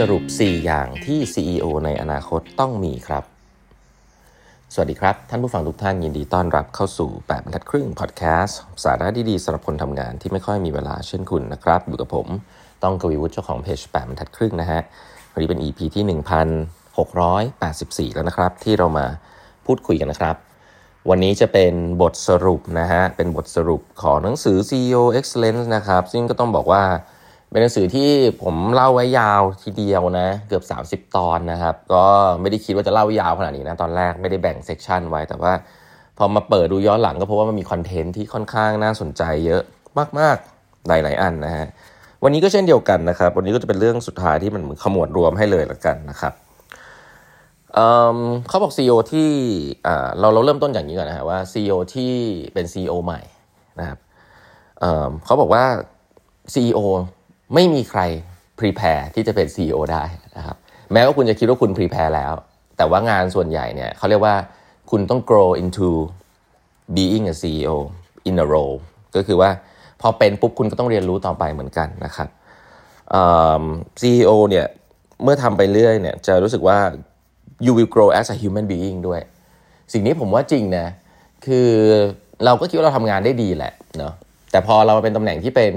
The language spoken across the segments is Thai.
สรุป 4 อย่างที่ CEO ในอนาคตต้องมีครับ สวัสดีครับ ท่านผู้ฟังทุกท่านยินดีต้อนรับเข้าสู่8บรรทัดครึ่งพอดแคสต์สาระดีๆสำหรับคนทำงานที่ไม่ค่อยมีเวลาเช่นคุณนะครับ อยู่กับผม ต้องกวีวุฒิเจ้าของเพจ8บรรทัดครึ่งนะฮะวันนี้เป็น EP ที่ 1684 แล้วนะครับ ที่เรามาพูดคุยกันนะครับวันนี้จะเป็นบทสรุปนะฮะ เป็นบทสรุปของหนังสือ CEO Excellence นะครับ ซึ่งก็ต้องบอกว่า เป็นหนังสือที่ผมเล่าไว้ยาวทีเดียวนะ เกือบ 30 ตอนนะครับ ก็ไม่ได้คิดว่าจะเล่ายาวขนาดนี้นะตอนแรกไม่ได้แบ่ง section ไว้ แต่ว่าพอมาเปิดดูย้อนหลังก็พบว่ามันมี content ที่ค่อนข้างน่าสนใจเยอะมากๆหลายๆอันนะฮะวันนี้ก็เช่นเดียวกันนะครับ วันนี้ก็จะเป็นเรื่องสุดท้ายที่มันขมวดรวมให้เลยละกันนะครับเขาบอก CEO ที่เราเราเริ่มต้นอย่างนี้ก่อนนะฮะว่า CEO ที่เป็น CEO ใหม่นะครับเเขาบอกว่า CEO ไม่มีใคร prepare ที่จะเป็น CEO ได้นะครับแม้ว่าคุณจะคิดว่าคุณ prepare แล้ว แต่ว่างานส่วนใหญ่เนี่ยเขาเรียกว่าคุณต้อง grow into being a CEO in a role ก็คือว่าพอเป็นปุ๊บคุณก็ต้องเรียนรู้ต่อไปเหมือนกันนะครับ CEO เนี่ยเมื่อทำไปเรื่อยเนี่ยจะรู้สึกว่า you will grow as a human being ด้วย สิ่งนี้ผมว่าจริงนะคือเราก็คิดว่าเราทำงานได้ดีแหละเนาะแต่พอเราเป็นตำแหน่งที่เป็น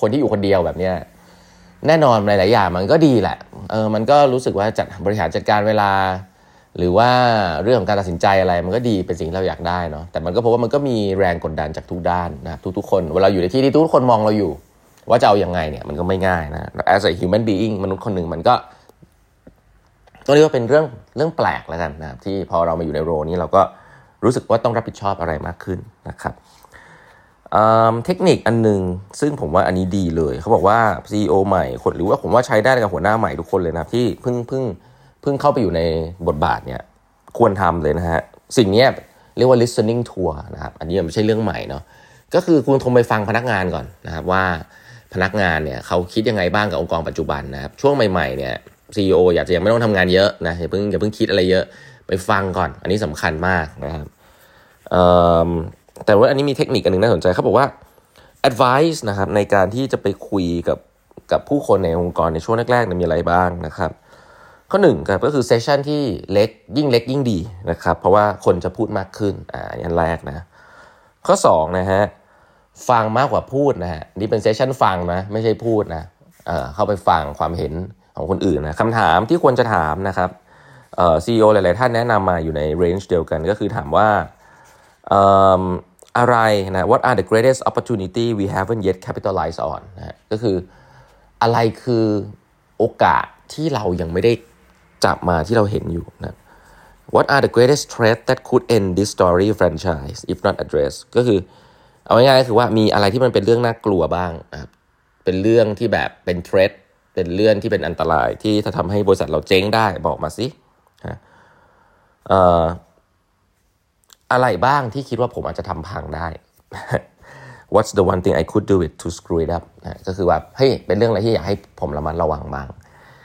คนที่อยู่คนเดียวแบบเนี้ย แน่นอนหลาย ๆ อย่างมันก็ดีแหละเออมันก็รู้สึกว่าจัดบริหารจัดการเวลา หรือว่าเรื่องของการตัดสินใจอะไรมันก็ดีเป็นสิ่งที่เราอยากได้เนาะแต่มันก็พบว่ามันก็มีแรงกดดันจากทุกด้านนะทุก ๆ คนเวลาอยู่ในที่ที่ทุกคนมองเราอยู่ ว่าจะเอาอยัางไงเนี่ยมันก็ไม่ง่ายนะ as a human being มนุษย์คนหนึ่งมันก็ต้องเรียกว่าเป็นเรื่องเรื่องแปลกแล้วกันนะที่พอเรามาอยู่ในโรนี้เราก็รู้สึกว่าต้องรับผิดชอบอะไรมากขึ้นนะครับ เทคนิคอันหนึ่งซึ่งผมว่าอันนี้ดีเลย เขาบอกว่า CEO ใหม่คนหรือว่าผมว่าใช้ได้กับหัวหน้าใหม่ทุกคนเลยนะที่เพิ่งเพิ่งเพิ่งเข้าไปอยู่ในบทบาทเนี่ยควรทำเลยนะฮะ สิ่งนี้เรียกว่า listening tour นะครับอันนี้ไม่ใช่เรื่องใหม่เนาะก็คือคุณโทรไปฟังพนักงานก่อนนะครับว่าพนักงานเนี่ยเขาคิดยังไงบ้างกับองค์กรปัจจุบันนะครับช่วงใหม่ๆเนี่ย CEO อยากจะยังไม่ต้องทำงานเยอะนะอย่าเพิ่งอย่าเพิ่งคิดอะไรเยอะไปฟังก่อน อันนี้สำคัญมากนะครับ แต่ว่าอันนี้มีเทคนิคอันนึงน่าสนใจเขาบอกว่า advice นะครับในการที่จะไปคุยกับกับผู้คนในองค์กรในช่วงแรกๆมีอะไรบ้างนะครับ ข้อหนึ่งครับก็คือเซสชันที่เล็กยิ่งเล็กยิ่งดีนะครับ เพราะว่าคนจะพูดมากขึ้นอ่าอันแรกนะ ข้อ2นะฮะฟังมากกว่าพูดนะฮะนี่เป็นเซสชันฟังนะไม่ใช่พูดนะเอ่อเข้าไปฟังความเห็นของคนอื่นนะคำถามที่ควรจะถามนะครับเอ่อซีอหลาย ๆ ท่านแนะนำมาอยู่ในเรนจ์เดียวกันก็คือถามว่า อะไรนะ what are the greatest opportunity we haven't yet capitalized on นะก็คืออะไรคือโอกาสที่เรายังไม่ได้จับมาที่เราเห็นอยู่นะ what are the greatest threats that could end this story franchise if not addressed ก็คือเอาง่ายๆคือว่ามีอะไรที่มันเป็นเรื่องน่ากลัวบ้างนะครับเป็นเรื่องที่แบบเป็น threat เป็นเรื่องที่เป็นอันตรายที่ถ้าทำให้บริษัทเราเจ๊งได้บอกมาสิ อะไรบ้างที่คิดว่าผมอาจจะทำพังได้ What's the one thing I could do it to screw it up นะก็คือว่าเฮ้ยเป็นเรื่องอะไรที่อยากให้ผมระมัดระวังบ้าง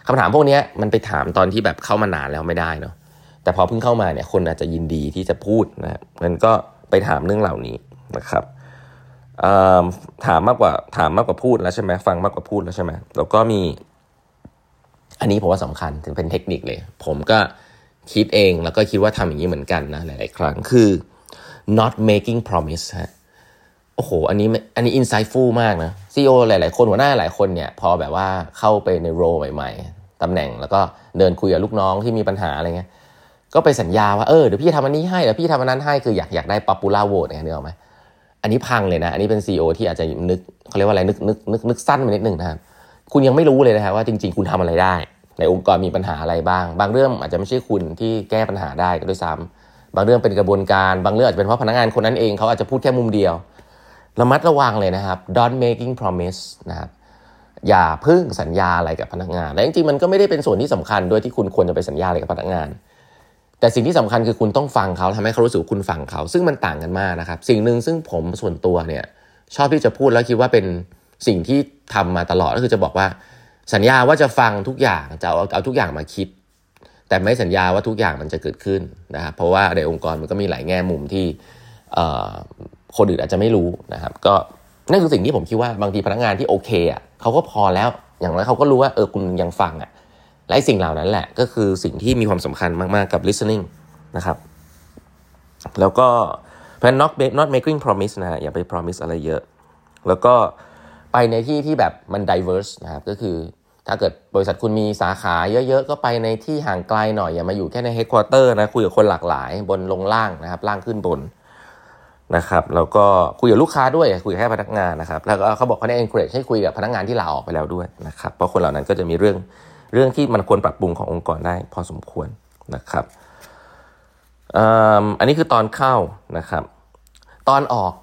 คำถามพวกนี้มันไปถามตอนที่แบบเข้ามานานแล้วไม่ได้เนาะแต่พอเพิ่งเข้ามาเนี่ยคนอาจจะยินดีที่จะพูดนะงั้นก็ไปถามเรื่องเหล่านี้นะครับถามมากกว่าถามมากกว่าพูดแล้วใช่ไหมฟังมากกว่าพูดแล้วใช่ไหมแล้วก็มี อันนี้ผมว่าสำคัญถึงเป็นเทคนิคเลย ผมก็ คิดเองแล้วก็คิดว่าทำอย่างนี้เหมือนกันนะหลาย ๆ ครั้งคือ not making promise ฮะโอ้โห อันนี้อันนี้ insightful มากนะซีอหลาย ๆ คนหัวหน้าหลายคนเนี่ยพอแบบว่าเข้าไปในโรใหม่ ๆตำแหน่งแล้วก็เดินคุยกับลูกน้องที่มีปัญหาอะไรเงี้ยก็ไปสัญญาว่าเออเดี๋ยวพี่ทำอันนี้ให้เดี๋ยวพี่ทำอันนั้นให้คืออยากอยากได้ popular vote เนี่ยนึกออกไหมอันนี้พังเลยนะ อันนี้เป็น CEO ที่อาจจะนึกเขาเรียกว่าอะไรนึกนึกนึกนึกสั้นไปนิดหนึ่งนะครับคุณยังไม่รู้เลยนะครับว่าจริง ๆ คุณทำอะไรได้ ในองค์กรมีปัญหาอะไรบ้าง บางเรื่องอาจจะไม่ใช่คุณที่แก้ปัญหาได้ก็ด้วยซ้ำบางเรื่องเป็นกระบวนการ บางเรื่องอาจจะเป็นเพราะพนักงานคนนั้นเองเขาอาจจะพูดแค่มุมเดียว ระมัดระวังเลยนะครับ don't making promise นะครับอย่าพึ่งสัญญาอะไรกับพนักงาน และจริงๆมันก็ไม่ได้เป็นส่วนที่สำคัญด้วยที่คุณควรจะไปสัญญาอะไรกับพนักงาน แต่สิ่งที่สำคัญคือคุณต้องฟังเขาทำให้เขารู้สึกคุณฟังเขา ซึ่งมันต่างกันมากนะครับ สิ่งหนึ่งซึ่งผมส่วนตัวเนี่ยชอบที่จะพูดแล้วคิดว่าเป็นสิ่งที่ทำมาตลอดก็คือจะบอกว่า สัญญาว่าจะฟังทุกอย่างจะเอาเอาทุกอย่างมาคิด แต่ไม่สัญญาว่าทุกอย่างมันจะเกิดขึ้นนะครับเพราะว่าในองค์กรมันก็มีหลายแง่มุมที่คนอื่นอาจจะไม่รู้นะครับ ก็นั่นคือสิ่งที่ผมคิดว่าบางทีพนักงานที่โอเคอะเขาก็พอแล้วอย่างน้อยเขาก็รู้ว่าเออคุณยังฟังอะและสิ่งเหล่านั้นแหละก็คือสิ่งที่มีความสำคัญมาก ๆ กับ listening นะครับ แล้วก็เพราะ not not making promise นะฮะอย่าไป promise อะไรเยอะ แล้วก็ ไปในที่ที่แบบมัน diverse นะครับก็คือถ้าเกิดบริษัทคุณมีสาขาเยอะๆ ก็ไปในที่ห่างไกลหน่อยอย่ามาอยู่แค่ใน headquarter นะคุยกับคนหลากหลายบนลงล่างนะครับ ล่างขึ้นบนนะครับแล้วก็คุยกับลูกค้าด้วยคุยแค่พนักงานนะครับ แล้วก็เขาบอกเขาได้ encourage ให้คุยกับพนักงานที่ลาออกไปแล้วด้วยนะครับเพราะคนเหล่านั้นก็จะมีเรื่องเรื่องที่มันควรปรับปรุงขององค์กรได้พอสมควรนะครับอันนี้คือตอนเข้านะครับ ตอนออก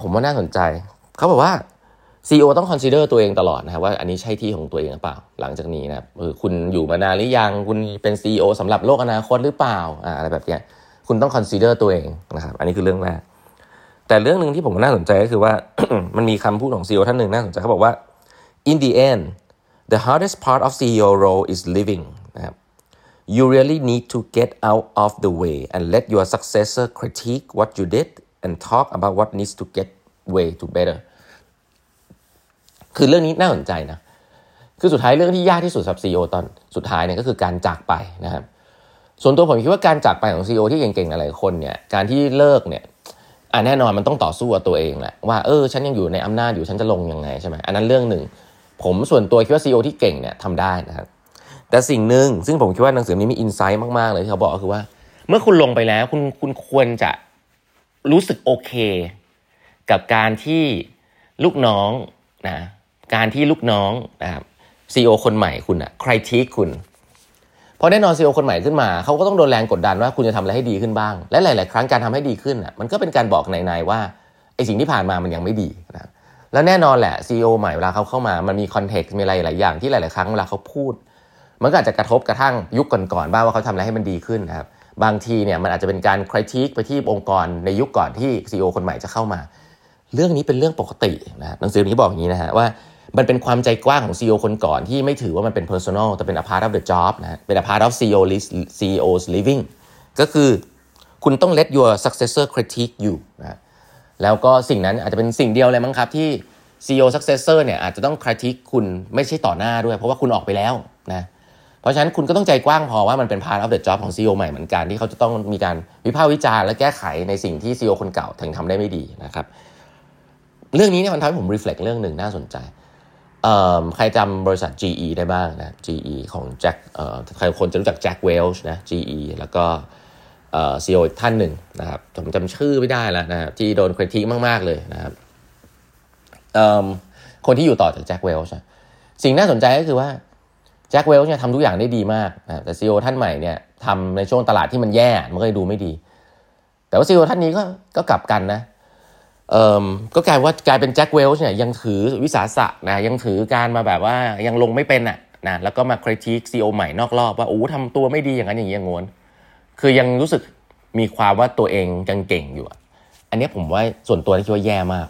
ผมว่าน่าสนใจ เขาบอกว่า CEO ต้อง consider ตัวเองตลอดนะครับว่าอันนี้ใช่ที่ของตัวเองหรือเปล่า หลังจากนี้นะครับคุณอยู่มานานหรือยังคุณเป็น CEO สำหรับโลกอนาคตหรือเปล่าอะไรแบบนี้คุณต้อง consider ตัวเองนะครับอันนี้คือเรื่องแรกแต่เรื่องหนึ่งที่ผมน่าสนใจก็คือว่ามันมีคำพูดของ CEO ท่านหนึ่งน่าสนใจเขาบอกว่า in the end the hardest part of CEO role is living นะครับ you really need to get out of the way and let your successor critique what you did and talk about what needs to get way to better คือเรื่องนี้น่าสนใจนะ คือสุดท้ายเรื่องที่ยากที่สุดสำหรับซีอตอนสุดท้ายเนี่ยก็คือการจากไปนะครับ ส่วนตัวผมคิดว่าการจากไปของซีอที่เก่งๆหลายคนเนี่ย การที่เลิกเนี่ยอ่าแน่นอนมันต้องต่อสู้กับตัวเองแหละว่าเออฉันยังอยู่ในอำนาจอยู่ฉันจะลงยังไงใช่ไหมอันนั้นเรื่องหนึ่ง ผมส่วนตัวคิดว่าซีอที่เก่งเนี่ยทำได้นะครับแต่สิ่งหนึ่งซึ่งผมคิดว่าหนังสือนี้มีอินไซต์มากๆเลยที่เขาบอกก็คือว่า เมื่อคุณลงไปแล้วคุณคุณควรจะรู้สึกโอเค กับการที่ลูกน้องนะ การที่ลูกน้องนะครับซีอคนใหม่คุณอะใครทีคุณพอแน่นอนซีอคนใหม่ขึ้นมา เขาก็ต้องโดนแรงกดดันว่าคุณจะทำอะไรให้ดีขึ้นบ้าง และหลาย ๆ ครั้งการทำให้ดีขึ้นอะมันก็เป็นการบอกในๆว่าไอสิ่งที่ผ่านมามันยังไม่ดีนะแล้วแน่นอนแหละซีอใหม่เวลาเขาเข้ามา มันมีคอนเท็กซ์มีอะไรหลายอย่างที่หลาย ๆ ครั้งเวลาเขาพูด มันก็อาจจะกระทบกระทั่งยุคก่อน ๆ บ้างว่าเขาทำอะไรให้มันดีขึ้นนะครับ บางทีเนี่ยมันอาจจะเป็นการคริติคไปที่องค์กรในยุคก่อนที่ซีอคนใหม่จะเข้ามา เรื่องนี้เป็นเรื่องปกตินะหนังสือนี้บอกอย่างนี้นะฮะว่า มันเป็นความใจกว้างของ CEO คนก่อนที่ไม่ถือว่ามันเป็น personal แต่เป็น a part of the job นะเป็น a part of CEO list CEO's living ก็คือคุณต้อง let your successor critique you นะแล้วก็สิ่งนั้นอาจจะเป็นสิ่งเดียวเลยมั้งครับที่ CEO successor เนี่ยอาจจะต้อง critique คุณไม่ใช่ต่อหน้าด้วย เพราะว่าคุณออกไปแล้วนะเพราะฉะนั้นคุณก็ต้องใจกว้างพอว่ามันเป็น part of the job ของ CEO ใหม่เหมือนกันที่เขาจะต้องมีการวิพากษ์วิจารณ์และแก้ไขในสิ่งที่ CEO คนเก่าถึงทำได้ไม่ดีนะครับเรื่องนี้เนี่ยมันทำให้ผม reflect เรื่องหนึ่งน่าสนใจ ใครจำบริษัท GE ได้บ้างนะ GE ของแจ็คใครคนจะรู้จักแจ็คเวลช์นะ GE แล้วก็ซีอีโออีกท่านหนึ่งนะครับผมจำชื่อไม่ได้แล้วนะที่โดนคริติมาก ๆ เลยนะครับคนที่อยู่ต่อจากแจ็คเวลช์สิ่งน่าสนใจก็คือว่าแจ็คเวลช์เนี่ยทำทุกอย่างได้ดีมากนะแต่ซีอีโอท่านใหม่เนี่ยทำในช่วงตลาดที่มันแย่มันก็เลยดูไม่ดี แต่ว่าซีอีโอท่านนี้ก็ก็กลับกันนะ ก็กลายว่ากลายเป็นแจ็คเวลช์เนี่ยยังถือวิสาสะนะยังถือการมาแบบว่ายังลงไม่เป็นอะนะแล้วก็มา critique CEO ใหม่นอกรอบว่าโอ้ทำตัวไม่ดีอย่างนั้นอย่างนี้อย่างงั้นคือยังรู้สึกมีความว่าตัวเองยังเก่งอยู่ อันนี้ผมว่าส่วนตัวที่คิดว่าแย่มาก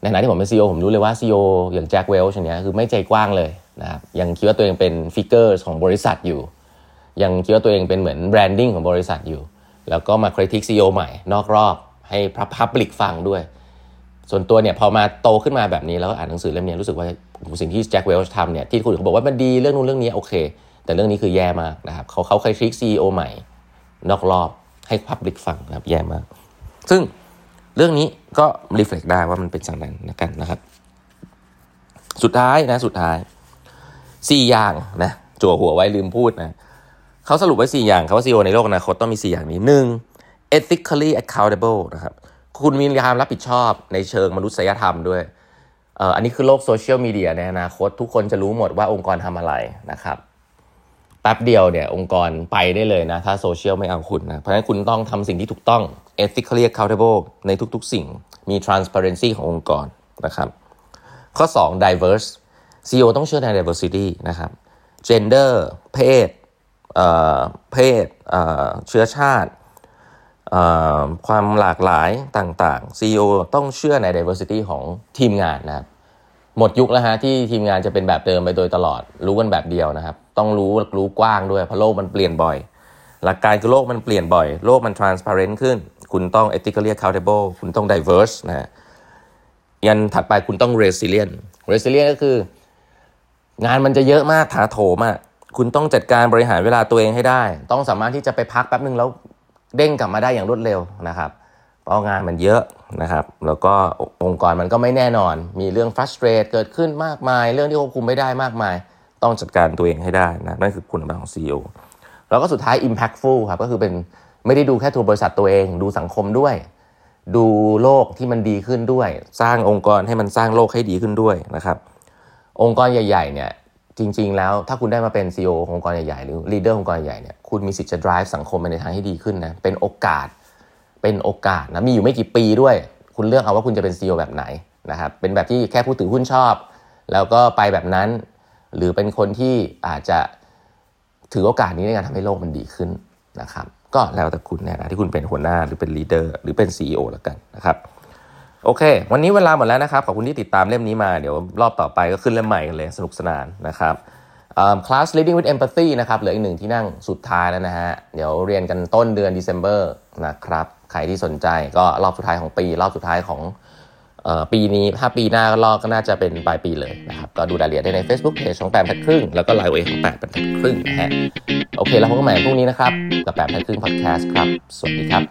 ในขณะที่ผมเป็น CEO ผมรู้เลยว่า CEO อย่างแจ็คเวลช์เนี่ยคือไม่ใจกว้างเลยนะครับยังคิดว่าตัวเองเป็น figure ของบริษัทอยู่ ยังคิดว่าตัวเองเป็นเหมือน branding ของบริษัทอยู่ แล้วก็มา critique CEO ใหม่นอกรอบให้ public ฟังด้วย ส่วนตัวเนี่ยพอมาโตขึ้นมาแบบนี้แล้วก็อ่านหนังสือเล่มนี้รู้สึกว่าสิ่งที่แจ็คเวลช์ทำเนี่ยที่คุณเขาบอกว่ามันดีเรื่องนู้นเรื่องนี้โอเค แต่เรื่องนี้คือแย่มากนะครับเขาเขาเคยทริคซีอใหม่ นอกรอบให้พับลิกฟังนะครับแย่มาก ซึ่งเรื่องนี้ก็รีเฟล็กได้ว่ามันเป็นสังนั้นนะกันนะครับ สุดท้ายนะสุดท้ายสี่อย่างนะจั่วหัวไว้ลืมพูดนะเขาสรุปไว้สี่อย่างเขาว่าซีอในโลกอนาคตต้องมีสี่อย่างนี้หนึ่ง ethically accountable นะครับ คุณมีความรับผิดชอบในเชิงมนุษยธรรมด้วยอันนี้คือโลกโซเชียลมีเดียในอนาคต ทุกคนจะรู้หมดว่าองค์กรทำอะไรนะครับแป๊บเดียวเนี่ยองค์กรไปได้เลยนะ ถ้าโซเชียลไม่เอาคุณนะ เพราะฉะนั้นคุณต้องทำสิ่งที่ถูกต้อง ethically accountable ในทุกๆสิ่ง มี transparency ขององค์กรนะครับ ข้อ 2 diverse CEO ต้องเชื่อใน diversity นะครับ gender เพศเพศเชื้อชาติ ความหลากหลายต่างๆ CEO ต้องเชื่อใน diversity ของทีมงานนะครับ หมดยุคแล้วฮะที่ทีมงานจะเป็นแบบเดิมไปโดยตลอด รู้กันแบบเดียวนะครับ ต้องรู้รู้กว้างด้วยเพราะโลกมันเปลี่ยนบ่อย หลักการคือโลกมันเปลี่ยนบ่อย โลกมัน transparent ขึ้น คุณต้อง ethically accountable คุณต้อง diverse นะยันถัดไปคุณต้อง resilient resilient ก็คือ งานมันจะเยอะมากถาโถมากคุณต้องจัดการบริหารเวลาตัวเองให้ได้ ต้องสามารถที่จะไปพักแป๊บนึงแล้ว เด้งกลับมาได้อย่างรวดเร็วนะครับเพราะงานมันเยอะนะครับ แล้วก็องค์กรมันก็ไม่แน่นอน มีเรื่อง frustrate เกิดขึ้นมากมาย เรื่องที่ควบคุมไม่ได้มากมาย ต้องจัดการตัวเองให้ได้นะนั่นคือคุณภาพของ CEO แล้วก็สุดท้าย impactful ครับก็คือเป็นไม่ได้ดูแค่ตัวบริษัทตัวเอง ดูสังคมด้วย ดูโลกที่มันดีขึ้นด้วย สร้างองค์กรให้มันสร้างโลกให้ดีขึ้นด้วยนะครับ องค์กรใหญ่ๆเนี่ย จริง ๆ แล้วถ้าคุณได้มาเป็น CEO ขององค์กรใหญ่ๆหรือ leader องค์กรใหญ่เนี่ยคุณมีสิทธิ์จะ drive สังคมไปในทางที่ดีขึ้นนะเป็นโอกาส เป็นโอกาสนะมีอยู่ไม่กี่ปีด้วย คุณเลือกเอาว่าคุณจะเป็น CEO แบบไหนนะครับเป็นแบบที่แค่ผู้ถือหุ้นชอบ แล้วก็ไปแบบนั้น หรือเป็นคนที่อาจจะถือโอกาสนี้ในการทำให้โลกมันดีขึ้นนะครับก็แล้วแต่คุณเนี่ยนะที่คุณเป็นหัวหน้าหรือเป็น leader หรือเป็น CEO แล้วกันนะครับ โอเค วันนี้เวลาหมดแล้วนะครับ ขอบคุณที่ติดตามเล่มนี้มา เดี๋ยวรอบต่อไปก็ขึ้นเล่มใหม่กันเลยสนุกสนานนะครับคลาส leading with empathy นะครับ เหลืออีกหนึ่งที่นั่งสุดท้ายแล้วนะฮะ เดี๋ยวเรียนกันต้นเดือน December นะครับ ใครที่สนใจก็รอบสุดท้ายของปี รอบสุดท้ายของปีนี้ถ้าปีหน้าก็รอก็น่าจะเป็นปลายปีเลยนะครับ ก็ดูรายละเอียดได้ใน Facebook Page ของแปดแพทครึ่ง แล้วก็ไลน์เวของแปดแพทครึ่งนะฮะ โอเค แล้วพบกันใหม่พรุ่งนี้นะครับ กับแปดแพทครึ่งพอดแคสต์ครับ สวัสดีครับ